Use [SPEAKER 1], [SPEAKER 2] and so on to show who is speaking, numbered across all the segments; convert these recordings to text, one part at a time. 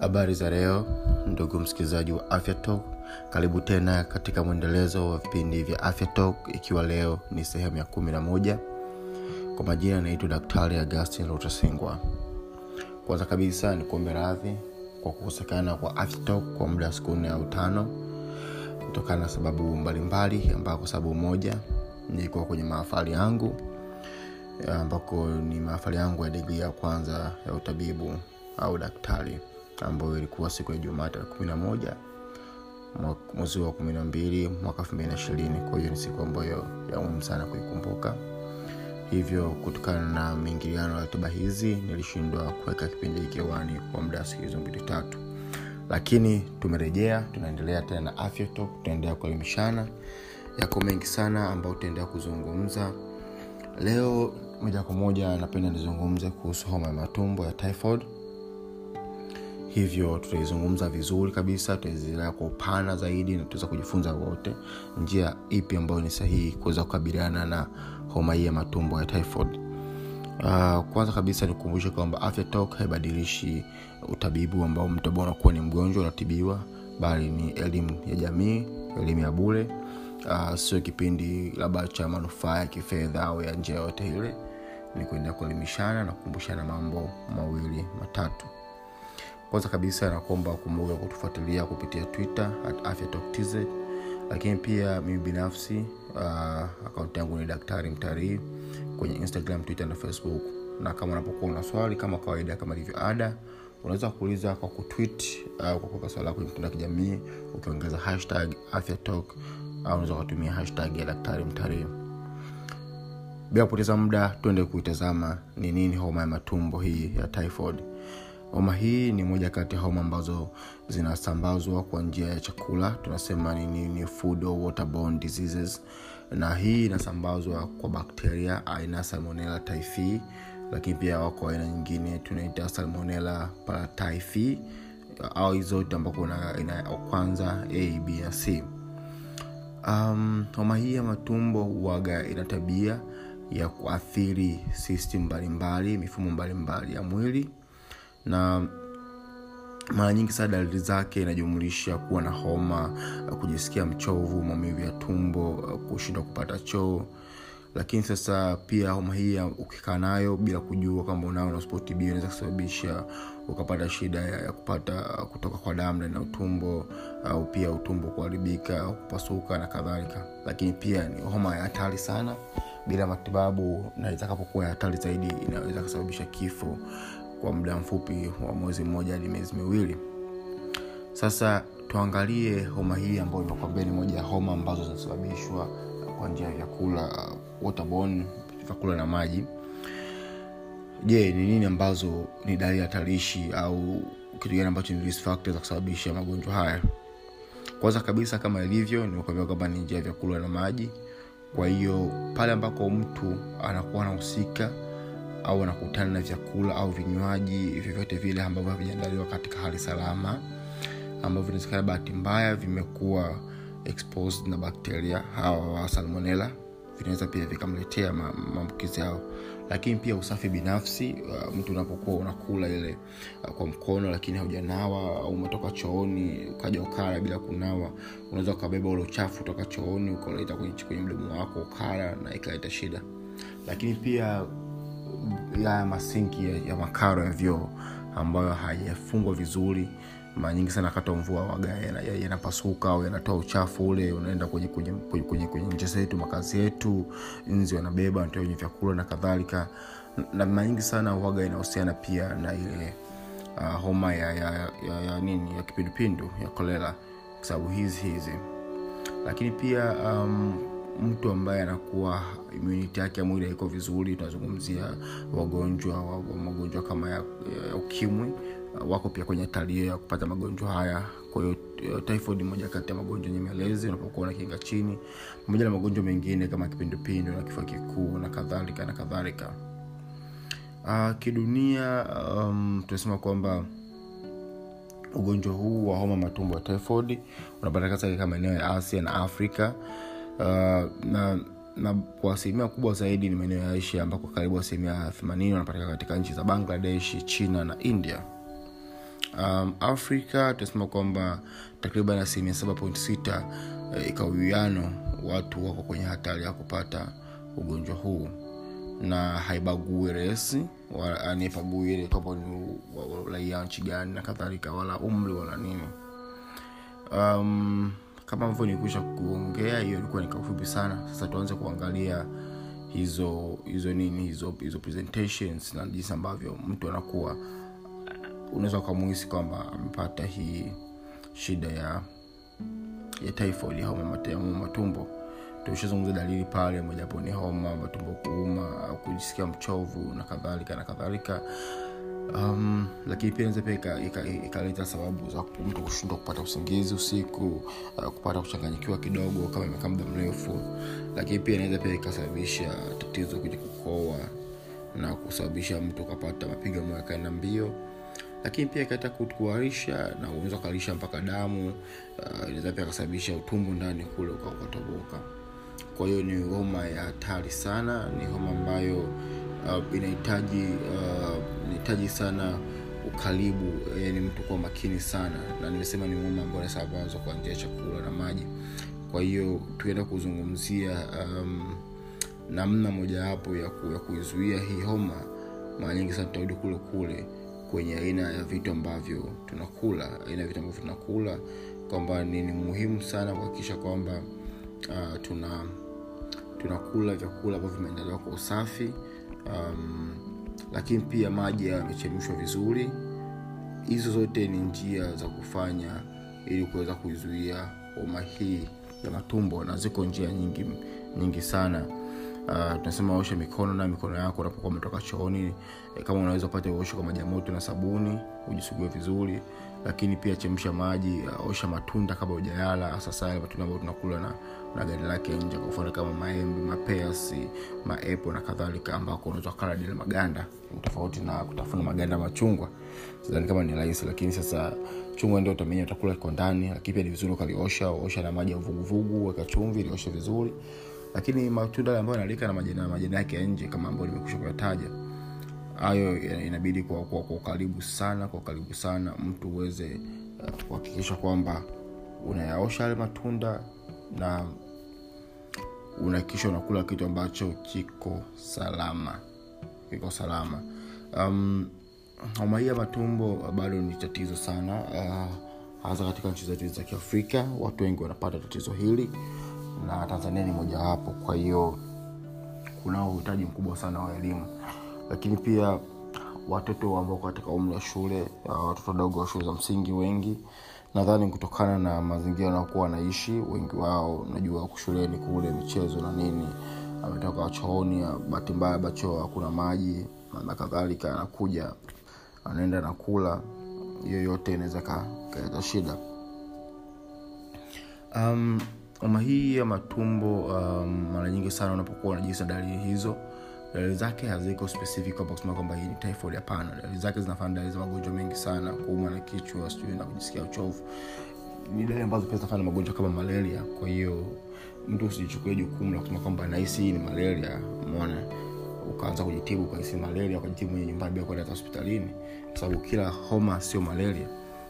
[SPEAKER 1] habari za leo ndugu msikilizaji wa afya talk. Karibu tena katika mwendelezo wa vipindi vya afya talk ikiwa leo ni sehemu ya kumi na moja. Kwa majina anaitwa daktari agustin lutasingwa kwanza kabisa ni kuombe radhi kwa kukosekana kwa afya talk kwa muda wa siku nne au tano kutokana na sababu mbalimbali ambako sababu moja nilikuwa kwenye maafari yangu ambako ni maafari yangu ya digrii ya kwanza ya utabibu au daktari ambayo ilikuwa siku ya jumaa tarehe kumi na moja mwezi wa kumi na mbili mwaka elfu mbili na ishirini. Kwa hiyo ni siku ambayo ya umuhimu sana kuikumbuka. Hivyo kutokana na miingiliano ya ratiba hizi nilishindwa kuweka kipindi hiki kwa muda wa siku hizo mbili tatu. Lakini tumerejea tunaendelea tena na afya talk tutaendelea kuelimishana. Yako mengi sana ambayo tutaendelea kuzungumza. Leo moja kwa moja napenda nizungumze kuhusu homa ya matumbo ya typhoid hivyo tutaizungumza vizuri kabisa tutaendelea kwa upana zaidi na tutaweza kujifunza wote. Njia ipi ambayo ni sahihi kuweza kukabiliana na homa hii ya matumbo ya typhoid? Uh, kwanza kabisa nikukumbushe kwamba afya talk haibadilishi utabibu ambao mtu ambao unakuwa ni mgonjwa unatibiwa bali ni elimu ya jamii elimu ya bule uh, sio kipindi labda cha manufaa ya kifedha au ya njia yote ile. Ni kuendelea kuelimishana na kukumbushana mambo mawili matatu kwanza kabisa nakuomba kumbuka kutufuatilia kupitia twitter at afyatokTZ lakini pia mimi binafsi uh, akaunti yangu ni daktari mtarii kwenye instagram twitter na facebook. Na kama unapokuwa una swali kama kawaida kama ilivyo ada unaweza kuuliza kwa kutwit au kwa kuweka swali lako kwenye mtandao wa kijamii ukiongeza hashtag afyatalk au unaweza ukatumia hashtag ya daktari mtarii bila kupoteza muda tuende kuitazama ni nini homa ya matumbo hii ya typhoid homa hii ni moja kati ya homa ambazo zinasambazwa kwa njia ya chakula tunasema ni, ni, ni food or waterborne diseases. Na hii inasambazwa kwa bakteria aina salmonella typhi lakini pia wako aina nyingine tunaita salmonella paratyphi au hizote ambako ina kwanza a b na c. Um, homa hii ya matumbo waga ina tabia ya kuathiri system mbalimbali mifumo mbalimbali ya mwili na mara nyingi sana dalili zake inajumulisha kuwa na homa kujisikia mchovu maumivu ya tumbo kushindwa kupata choo. Lakini sasa pia homa hii ukikaa nayo bila kujua kwamba unao na usipotibiwa inaweza kusababisha ukapata shida ya kupata kutoka kwa damu ndani ya utumbo au pia utumbo kuharibika kupasuka na kadhalika. Lakini pia ni homa ya hatari sana. Bila matibabu na itakapokuwa ya hatari zaidi inaweza kusababisha kifo kwa muda mfupi wa mwezi mmoja hadi miezi miwili. Sasa tuangalie homa hii ambayo imekwambia ni moja ya homa ambazo zinasababishwa kwa njia ya vyakula waterborne vyakula na maji. Je ni nini ambazo ni dalili hatarishi au kitu gani ambacho ni za kusababisha magonjwa haya? Kwanza kabisa kama ilivyo nimekuambia kwamba ni njia ya vyakula na maji. Kwa hiyo pale ambako mtu anakuwa anahusika au wanakutana na vyakula au vinywaji vyovyote vile ambavyo havijaandaliwa katika hali salama ambavyo inawezekana bahati mbaya vimekuwa exposed na bakteria hawa wa salmonela vinaweza pia vikamletea maambukizi yao. Lakini pia usafi binafsi uh, mtu unapokuwa unakula ile uh, kwa mkono lakini haujanawa au umetoka chooni ukaja ukala bila kunawa unaweza ukabeba ule uchafu toka chooni ukaleta kwenye, kwenye mdomo wako ukala na ikaleta shida. Lakini pia haya masinki ya, ya makaro ya vyoo ambayo hayafungwa vizuri. Mara nyingi sana kata mvua waga yanapasuka ya, ya au yanatoa uchafu ule unaenda kwenye kwenye, kwenye, kwenye, kwenye nje zetu makazi yetu nzi wanabeba wanatoa kwenye vyakula na kadhalika. Na mara nyingi sana waga inahusiana pia na ile uh, homa ya, ya, ya, ya nini ya kipindupindu ya kolela kwa sababu hizi hizi. Lakini pia um, mtu ambaye anakuwa immunity yake ya mwili haiko vizuri tunazungumzia wagonjwa wa, wa magonjwa kama ya, ya ukimwi wako pia kwenye hatari hiyo ya kupata magonjwa haya. Kwa hiyo typhoid moja kati ya magonjwa nyemelezi unapokuwa na kinga chini. Pamoja na magonjwa mengine kama kipindupindu na kifua kikuu na kadhalika na kadhalika. Uh, kidunia um, tunasema kwamba ugonjwa huu wa homa matumbo ya typhoid unapatikana katika maeneo ya asia na afrika uh, na na kwa asilimia kubwa zaidi ni maeneo ya asia ambako karibu asilimia themanini wanapatikana katika nchi za bangladesh china na india. Um, afrika tunasema kwamba takriban asilimia saba point sita eh, ikawiano watu wako kwenye hatari ya kupata ugonjwa huu. Na haibagui resi anipagui ile ni raia nchi gani na kadhalika wala umri wala nini. Um, kama ambavyo nikusha kuongea hiyo ilikuwa ni kaufupi sana. Sasa tuanze kuangalia hizo hizo nini hizo hizo presentations na jinsi ambavyo mtu anakuwa unaweza ukamuhisi kwamba amepata hii shida ya ya typhoid homa matumbo. Tushazungumza dalili pale mojawapo ni homa matumbo kuuma kujisikia mchovu na kadhalika na kadhalika um, lakini pia inaweza pia ikaleta sababu za mtu kushindwa kupata usingizi usiku uh, kupata kuchanganyikiwa kidogo kama imekaa muda mrefu. Lakini pia inaweza pia ikasababisha tatizo kuja kukoa na kusababisha mtu ukapata mapigo moyo yakaenda mbio. Lakini pia ikaleta kuharisha na unaweza ukarisha mpaka damu uh, inaweza pia kasababisha utumbo ndani kule ukatoboka. Kwa hiyo ni homa ya hatari sana ni homa ambayo uh, inahitaji uh, inahitaji sana ukaribu yani mtu kuwa makini sana. Na nimesema ni homa ambao nasabazwa kwa njia ya chakula na maji. Kwa hiyo tukienda kuzungumzia um, namna mojawapo ya, ku, ya kuizuia hii homa mara nyingi sana tutarudi kule kule kwenye aina ya vitu ambavyo tunakula. Aina ya vitu ambavyo tunakula kwamba ni, ni muhimu sana kuhakikisha kwamba uh, tuna tunakula vyakula ambavyo vimeendelewa kwa usafi um, lakini pia maji yamechemshwa vizuri. Hizo zote ni njia za kufanya ili kuweza kuizuia homa hii ya matumbo na ziko njia nyingi nyingi sana. Uh, tunasema osha mikono na mikono yako unapokuwa umetoka chooni. E, kama unaweza upate uoshe kwa maji ya moto na sabuni ujisugue vizuri lakini pia chemsha maji osha matunda kabla ujayala sasa matunda ambayo tunakula na, na gari lake nje kwa mfano kama maembe mapeasi maepo na kadhalika ambako unaweza kala dile maganda tofauti na kutafuna maganda machungwa. Sidhani kama ni rahisi lakini sasa chungwa ndio utamenya utakula kwa ndani lakini pia ni vizuri ukaliosha osha na maji ya uvuguvugu weka chumvi lioshe vizuri. Lakini matunda ambayo yanalika na majani yake ya nje kama ambayo nimekusha kuyataja hayo inabidi kwa, kwa, kwa ukaribu sana kwa ukaribu sana mtu uweze uh, kuhakikisha kwamba unayaosha yale matunda na unahakikisha unakula kitu ambacho kiko salama. Kiko salama. Um, ya matumbo bado ni tatizo sana uh, hasa katika nchi zetu za kiafrika watu wengi wanapata tatizo hili na tanzania ni mojawapo. Kwa hiyo kunao uhitaji mkubwa sana wa elimu lakini pia watoto ambao katika umri wa shule watoto wadogo wa shule za msingi wengi nadhani kutokana na mazingira wanaokuwa wanaishi wengi wao najua shuleni kule michezo na nini ametoka chooni bahati mbaya bachoo hakuna maji na kadhalika anakuja anaenda nakula hiyo yote inaweza kaleta shida. Um, homa hii ya matumbo um, mara nyingi sana unapokuwa unajisa dalili hizo dalili zake haziko specific kwamba kusema kwamba hii ni typhoid hapana. Dalili zake zinafanana dalili za magonjwa mengi sana kuuma na kichwa sijui na kujisikia uchovu. Ni dalili ambazo pia zinafana magonjwa kama malaria kwa hiyo mtu usijichukulie jukumu la kusema kwamba nahisi hii ni malaria mona ukaanza kujitibu ukahisi malaria ukajitibu mwenye nyumbani bila kwenda hospitalini. Kwa sababu kila homa sio malaria.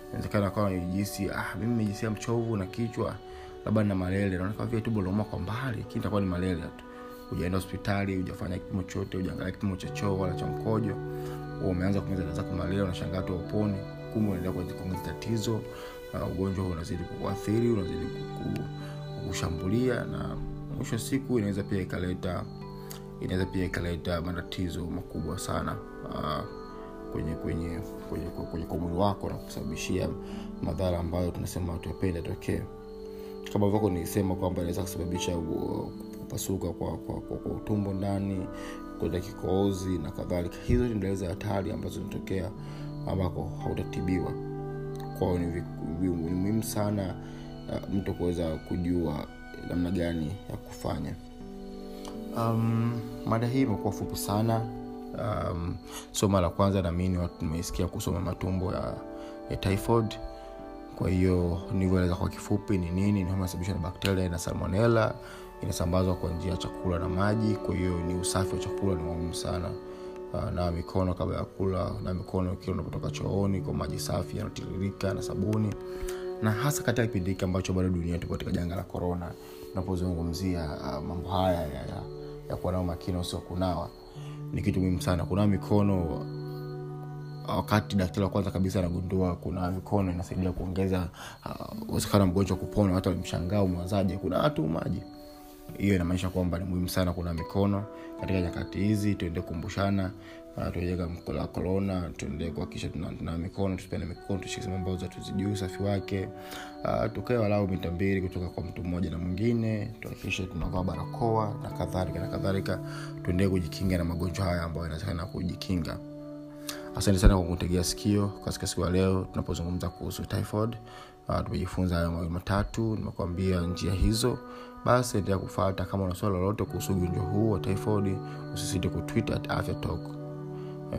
[SPEAKER 1] Inawezekana kawa nijisi ah, mimi nimejisikia mchovu na kichwa labda na malaria. Naona kama vile tumbo linauma kwa mbali lakini itakuwa ni malaria tu ujaenda hospitali ujafanya kipimo chote ujaangalia kipimo cha choo wala cha mkojo umeanza kumeza dawa zako malaria unashangaa tu uponi kumbe unaendelea kuongeza tatizo uh, ugonjwa unazidi kuathiri unazidi kushambulia na mwisho siku inaweza pia ikaleta inaweza pia ikaleta matatizo makubwa sana uh, kwenye kwenye kwenye, kwenye kwa mwili wako na kusababishia madhara ambayo tunasema tuyapende tokee kama vyako nilisema kwamba inaweza kusababisha kupasuka kwa, kwa, kwa, kwa utumbo ndani kuleta kikohozi na kadhalika. Hizo ni dalili za hatari ambazo zinatokea ambako hautatibiwa. Kwao ni, ni muhimu sana uh, mtu kuweza kujua namna gani ya kufanya. Um, mada hii imekuwa fupi sana. Um, mara la kwanza naamini watu tumeisikia kusoma matumbo ya, ya typhoid. Kwa hiyo nilivyoeleza kwa kifupi ni nini ni homa na bakteria na salmonella inasambazwa kwa njia ya chakula na maji kwa hiyo ni usafi wa chakula ni muhimu sana. Uh, nawa mikono kabla ya kula na mikono ikiwa unapotoka chooni kwa maji safi yanatiririka na sabuni. Na hasa katika kipindi hiki ambacho bado dunia tupo katika janga la korona tunapozungumzia uh, mambo haya ya, ya, ya kuwa nao makini usio kunawa ni kitu muhimu sana. Kunawa mikono wakati daktari wa kwanza kabisa anagundua kuna mikono inasaidia kuongeza uwezekano uh, mgonjwa kupona hata mshangaa umewazaje kuna watu maji hiyo inamaanisha kwamba ni muhimu sana kuna mikono katika nyakati hizi tuende kukumbushana tuejega tuejeka la korona tuende kuhakikisha tuna, mikono tusipeane mikono tushike sehemu ambazo tuzijui usafi wake. Uh, tukae walau mita mbili kutoka kwa mtu mmoja na mwingine tuhakikishe tunavaa barakoa na kadhalika na kadhalika. Tuendee kujikinga na magonjwa haya ambayo inawezekana kujikinga. Asante sana kwa kutegea sikio katika siku ya leo tunapozungumza kuhusu typhoid. Uh, tumejifunza hayo mawili matatu nimekuambia njia hizo basi endelea kufata kama una swali lolote kuhusu ugonjwa huu wa typhoid usisite kutwitter at afya talk.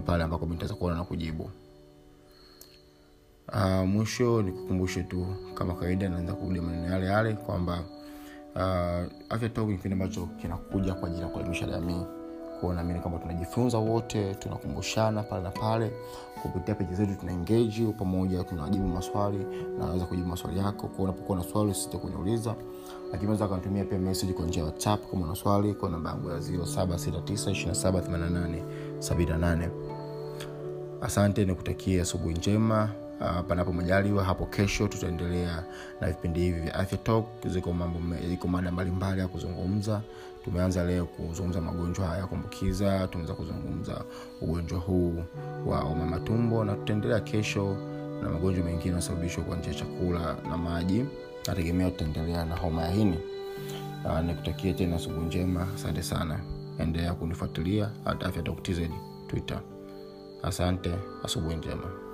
[SPEAKER 1] Pale ambako mitaweza kuona na kujibu. Uh, mwisho nikukumbushe tu kama kawaida naanza kurudia maneno yale yale kwamba uh, afya talk ni kipindi ambacho kinakuja kwa ajili ya kuelimisha jamii kwao naamini kwamba tunajifunza wote tunakumbushana pale na pale. Kupitia peji zetu tuna engeji pamoja tunajibu maswali naweza kujibu maswali yako. Kwa unapokuwa na swali usite kuniuliza. Lakini unaweza kanitumia pia message kwa njia ya whatsapp kama una swali kwa namba yangu ya 0769278878 asante nikutakie asubuhi njema. Uh, panapo majaliwa hapo kesho tutaendelea na vipindi hivi vya afya talk. Ziko mambo ziko mada mbalimbali ya kuzungumza tumeanza leo kuzungumza magonjwa haya ya kuambukiza tumeweza kuzungumza ugonjwa huu wa homa matumbo na tutaendelea kesho na magonjwa mengine yanasababishwa kwa njia chakula na maji. Nategemea tutaendelea na homa ya hini nikutakie tena asubuhi njema. Asante sana. Endelea kunifuatilia. Hata afya twitter. Asante. Asubuhi njema